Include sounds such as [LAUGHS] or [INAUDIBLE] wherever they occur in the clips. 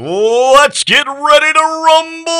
Let's get ready to rumble!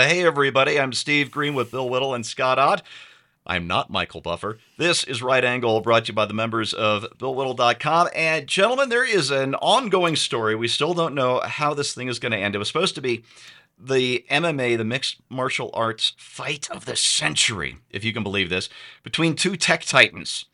Hey, everybody, I'm Steve Green with Bill Whittle and Scott Ott. I'm not Michael Buffer. This is Right Angle, brought to you by the members of BillWhittle.com. And, gentlemen, there is an ongoing story. We still don't know how this thing is going to end. It was supposed to be the MMA, the mixed martial arts fight of the century, if you can believe this, between two tech titans.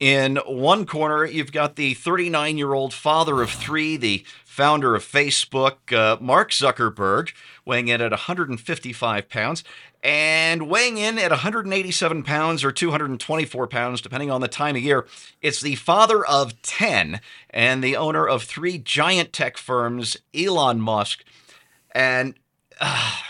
In one corner, you've got the 39 year old father of three, the founder of Facebook, uh, Mark Zuckerberg, weighing in at 155 pounds, and weighing in at 187 pounds or 224 pounds, depending on the time of year. It's the father of 10 and the owner of three giant tech firms, Elon Musk. And uh,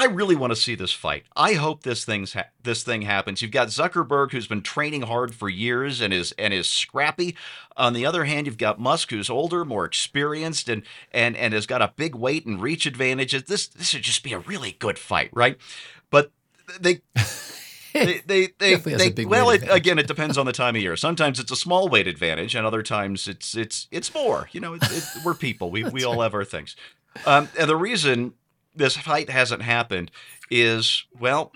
I really want to see this fight. I hope this thing's ha- this thing happens. You've got Zuckerberg who's been training hard for years and is and is scrappy. On the other hand, you've got Musk who's older, more experienced, and and and has got a big weight and reach advantages. This this would just be a really good fight, right? But they. [LAUGHS] they they they, they well it, again it depends on the time of year sometimes it's a small weight advantage and other times it's it's it's more you know it, it, we're people we, we all have our things um, and the reason this fight hasn't happened is well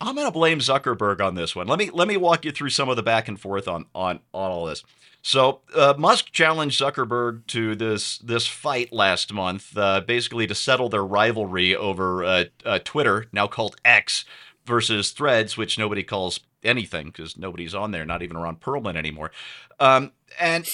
i'm going to blame zuckerberg on this one. Let me let me walk you through some of the back and forth on on on all this. So uh, musk challenged zuckerberg to this this fight last month uh, basically to settle their rivalry over uh, uh twitter now called x versus threads which nobody calls anything because nobody's on there not even ron perlman anymore. Um, and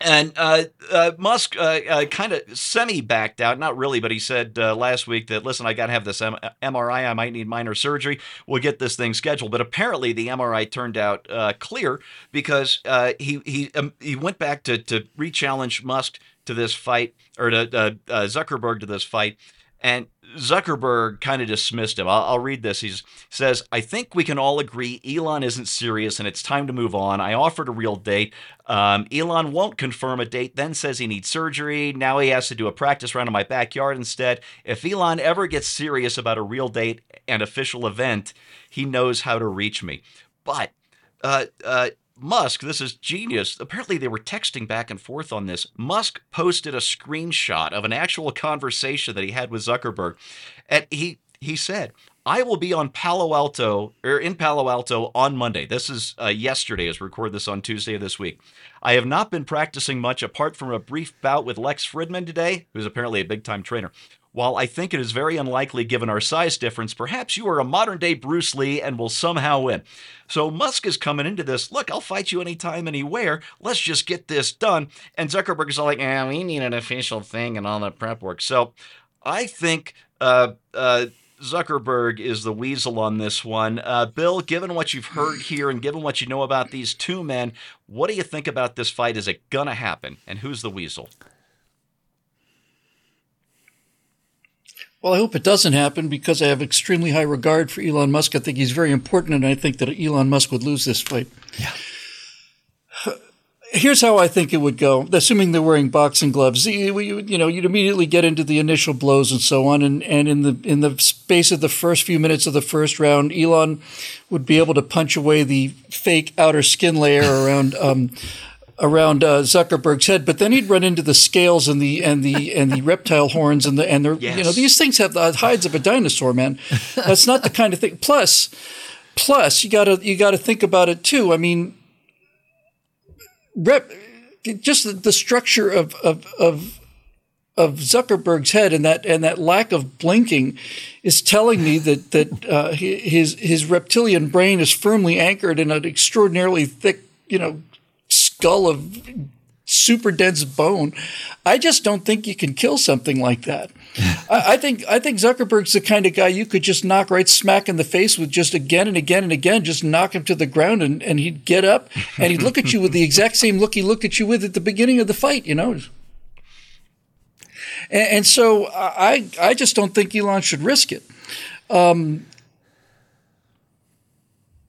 and uh, uh, Musk uh, uh kind of semi backed out, not really, but he said uh, last week that, listen, I got to have this M- MRI. I might need minor surgery. We'll get this thing scheduled. But apparently, the MRI turned out uh, clear because he he um, he went back to to re-challenge Musk to this fight or to Zuckerberg to this fight, and Zuckerberg kind of dismissed him. I'll, I'll read this. He says, I think we can all agree Elon isn't serious and it's time to move on. I offered a real date. Um, Elon won't confirm a date, then says he needs surgery. Now he has to do a practice run in my backyard instead. If Elon ever gets serious about a real date and official event, he knows how to reach me. But uh, uh, Musk, this is genius. Apparently, they were texting back and forth on this. Musk posted a screenshot of an actual conversation that he had with Zuckerberg, and he he said, "I will be on Palo Alto or in Palo Alto on Monday. This is uh, yesterday, as we record this on Tuesday of this week. I have not been practicing much apart from a brief bout with Lex Fridman today, who's apparently a big time trainer." While I think it is very unlikely given our size difference, perhaps you are a modern day Bruce Lee and will somehow win. So Musk is coming into this. Look, I'll fight you anytime, anywhere. Let's just get this done. And Zuckerberg is all like, "Yeah, we need an official thing and all that prep work." So I think uh, uh, Zuckerberg is the weasel on this one. Uh, Bill, given what you've heard here and given what you know about these two men, what do you think about this fight? Is it gonna happen? And who's the weasel? Well, I hope it doesn't happen because I have extremely high regard for Elon Musk. I think he's very important, and I think that Elon Musk would lose this fight. Yeah. Here's how I think it would go, assuming they're wearing boxing gloves. You, you know, you'd immediately get into the initial blows and so on, and, and in the in the space of the first few minutes of the first round, Elon would be able to punch away the fake outer skin layer around. Um, around uh, Zuckerberg's head, but then he'd run into the scales and the and the and the reptile horns and the and the yes. you know these things have the hides of a dinosaur, man. That's not the kind of thing. Plus, plus you gotta you gotta think about it too. I mean, rep, just the, the structure of of of of Zuckerberg's head and that and that lack of blinking is telling me that that uh, his his reptilian brain is firmly anchored in an extraordinarily thick, you know, skull of super dense bone. I just don't think you can kill something like that. [LAUGHS] I, I, think I think Zuckerberg's the kind of guy you could just knock right smack in the face with just again and again and again, just knock him to the ground and, and he'd get up and he'd look at you with the exact same look he looked at you with at the beginning of the fight, you know. And, and so I I just don't think Elon should risk it. Um,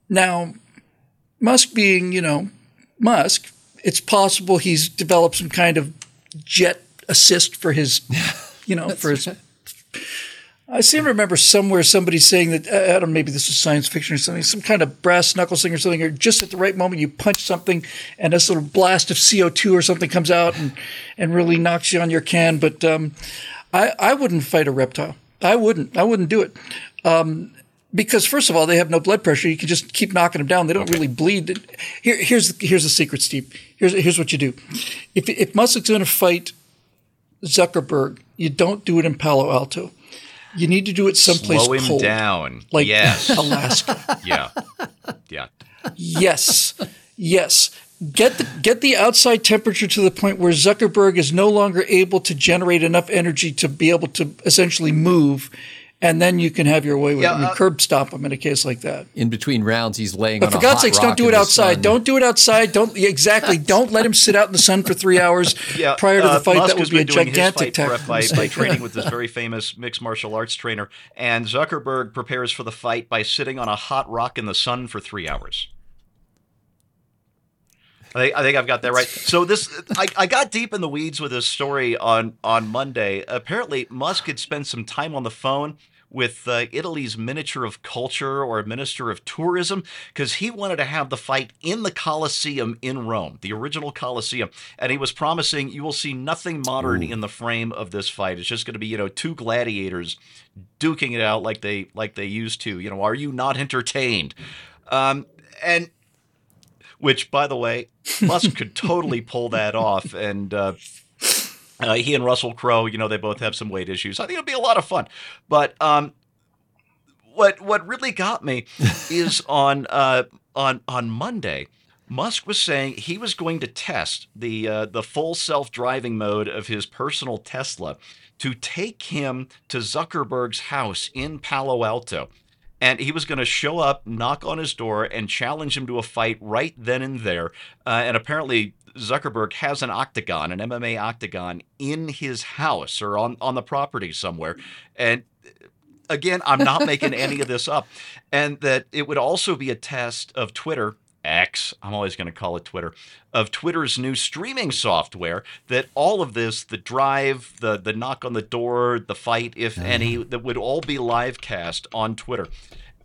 now, Musk being, you know, Musk, it's possible he's developed some kind of jet assist for his, [LAUGHS] you know, for his. I seem to remember somewhere somebody saying that I don't know, maybe this is science fiction or something, some kind of brass knuckle thing or something, or just at the right moment you punch something and this little blast of CO two or something comes out and and really knocks you on your can. But um, I I wouldn't fight a reptile. I wouldn't. I wouldn't do it. Um, because first of all, they have no blood pressure. You can just keep knocking them down. They don't okay. really bleed. Here, here's the, here's the secret, Steve. Here's here's what you do. If if Musk's going to fight Zuckerberg, you don't do it in Palo Alto. You need to do it someplace Slow him cold, down. like yes. [LAUGHS] Alaska. yeah, yeah. Yes, yes. Get the get the outside temperature to the point where Zuckerberg is no longer able to generate enough energy to be able to essentially move and then you can have your way with yeah, it. uh, curb stop him in a case like that. In between rounds, he's laying. On the ground. But for God's sakes, don't do it outside. Sun. Don't do it outside. Don't exactly. [LAUGHS] don't let him sit out in the sun for three hours [LAUGHS] yeah, prior to the uh, fight. Musk that would be a gigantic tactic. By, by [LAUGHS] training with this very famous mixed martial arts trainer, and Zuckerberg prepares for the fight by sitting on a hot rock in the sun for three hours. I think, I think I've got that right. So this, I, I got deep in the weeds with this story on on Monday. Apparently, Musk had spent some time on the phone with uh, Italy's Minister of Culture or Minister of Tourism because he wanted to have the fight in the Colosseum in Rome, the original Colosseum, and he was promising you will see nothing modern Ooh. in the frame of this fight. It's just going to be you know two gladiators duking it out like they like they used to. You know, are you not entertained? Um, and which, by the way, Musk could [LAUGHS] totally pull that off. And uh, uh, he and Russell Crowe, you know, they both have some weight issues. I think it'll be a lot of fun. But um, what what really got me is [LAUGHS] on uh, on on Monday. Musk was saying he was going to test the uh, the full self driving mode of his personal Tesla to take him to Zuckerberg's house in Palo Alto and he was going to show up, knock on his door, and challenge him to a fight right then and there. Uh, and apparently, Zuckerberg has an octagon, an MMA octagon, in his house or on on the property somewhere. And again, I'm not making any of this up. [LAUGHS] And that it would also be a test of Twitter. X, I'm always going to call it Twitter, of Twitter's new streaming software. That all of this, the drive, the the knock on the door, the fight, if any, that would all be live cast on Twitter.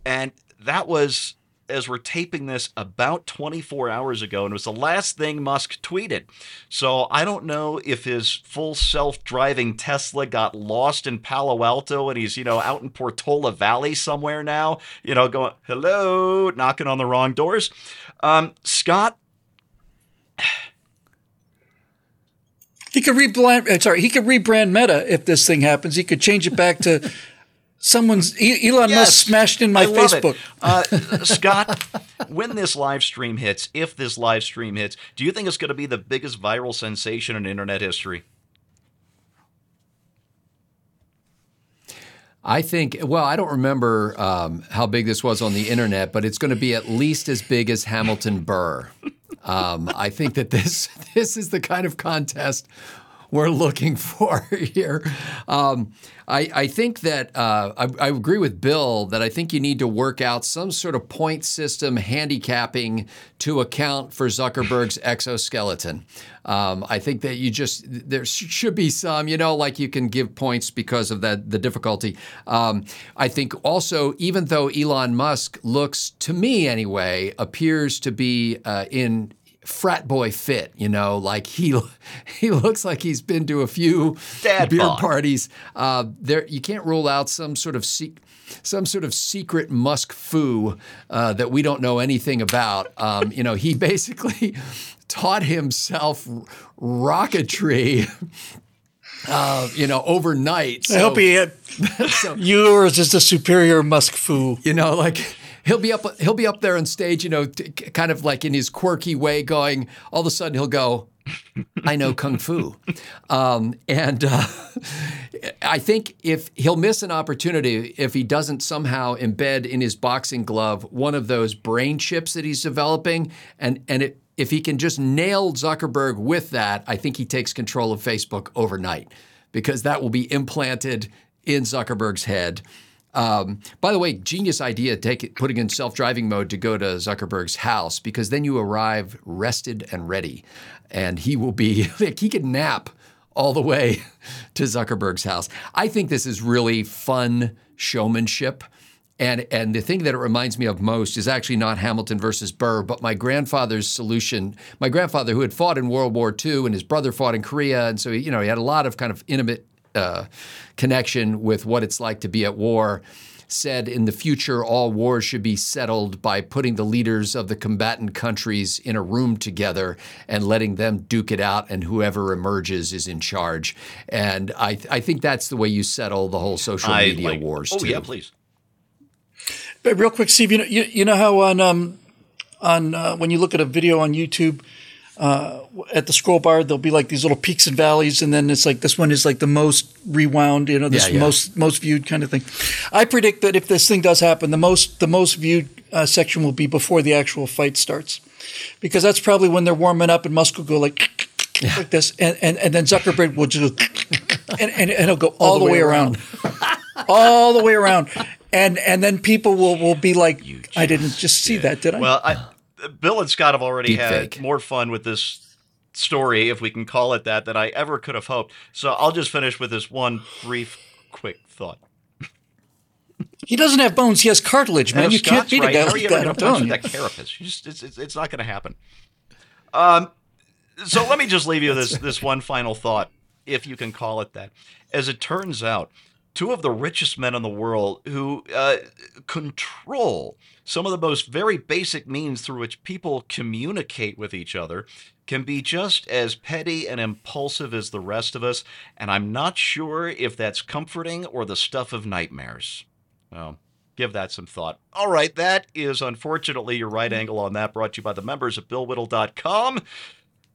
And that was as we're taping this about 24 hours ago, and it was the last thing Musk tweeted. So I don't know if his full self-driving Tesla got lost in Palo Alto and he's, you know, out in Portola Valley somewhere now, you know, going, hello, knocking on the wrong doors. Um, Scott. He could rebrand. Sorry, he could rebrand Meta if this thing happens. He could change it back to Someone's Elon yes, Musk smashed in my Facebook. Uh, Scott, when this live stream hits, if this live stream hits, do you think it's going to be the biggest viral sensation in internet history? I think, well, I don't remember um, how big this was on the internet, but it's going to be at least as big as Hamilton Burr. Um, I think that this [LAUGHS] this is the kind of contest we're looking [LAUGHS] for here. Um, I, I, think that uh, I, I, agree with Bill that I think you need to work out some sort of point system handicapping to account for Zuckerberg's exoskeleton. Um, I think that you just there should be some, you know, like you can give points because of that the difficulty. Um, I think also, even though Elon Musk looks to me anyway appears to be uh, in frat boy fit, you know, like he [LAUGHS] he looks like he's been to a few Dad beer parties. Uh, there, you can't rule out some sort of se- some sort of secret Musk foo uh, that we don't know anything about. Um, you know, he [LAUGHS] basically taught himself rocketry. [LAUGHS] Uh, you know, overnight. So, I hope he had so, yours is the superior Musk foo. You know, like he'll be up he'll be up there on stage, you know, t- kind of like in his quirky way, going. All of a sudden, he'll go, "I know kung fu," [LAUGHS] um, and uh, [LAUGHS] I think if he'll miss an opportunity if he doesn't somehow embed in his boxing glove one of those brain chips that he's developing, and and it, if he can just nail Zuckerberg with that, I think he takes control of Facebook overnight because that will be implanted in Zuckerberg's head. Um, by the way, genius idea take putting in self-driving mode to go to Zuckerberg's house because then you arrive rested and ready, and he will be [LAUGHS] like he can nap all the way [LAUGHS] to Zuckerberg's house. I think this is really fun showmanship. And, and the thing that it reminds me of most is actually not Hamilton versus Burr, but my grandfather's solution. My grandfather, who had fought in World War II, and his brother fought in Korea, and so you know he had a lot of kind of intimate uh, connection with what it's like to be at war said in the future all wars should be settled by putting the leaders of the combatant countries in a room together and letting them duke it out, and whoever emerges is in charge. And I, I think that's the way you settle the whole social I media like- wars. Oh too. yeah, please. But real quick, Steve, you know, you, you know how on um, on uh, when you look at a video on YouTube, uh, at the scroll bar there'll be like these little peaks and valleys, and then it's like this one is like the most rewound, you know, this Yeah, yeah. most most viewed kind of thing. I predict that if this thing does happen, the most the most viewed uh, section will be before the actual fight starts, because that's probably when they're warming up and Musk will go like. Like this, and, and, and then Zuckerberg will just and, and, and it'll go all, the way, around all the way around, and and then people will will be like, I didn't just see that, did I? Well, I, Bill and Scott have already Deep had fake. more fun with this story, if we can call it that, than I ever could have hoped. So I'll just finish with this one brief, quick thought. he doesn't have bones; he has cartilage, man. You if can't Scott's beat a guy how like that. gonna I'm telling with you. that carapace? You just, it's, it's, it's not going to happen. Um, so let me just leave you this this one final thought, if you can call it that. As it turns out, two of the richest men in the world who uh, control some of the most very basic means through which people communicate with each other can be just as petty and impulsive as the rest of us, and I'm not sure if that's comforting or the stuff of nightmares. Well, give that some thought. All right, that is unfortunately your right angle on that, brought to you by the members of BillWhittle.com.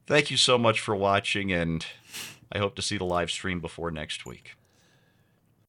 Thank you so much for watching, and I hope to see the live stream before next week.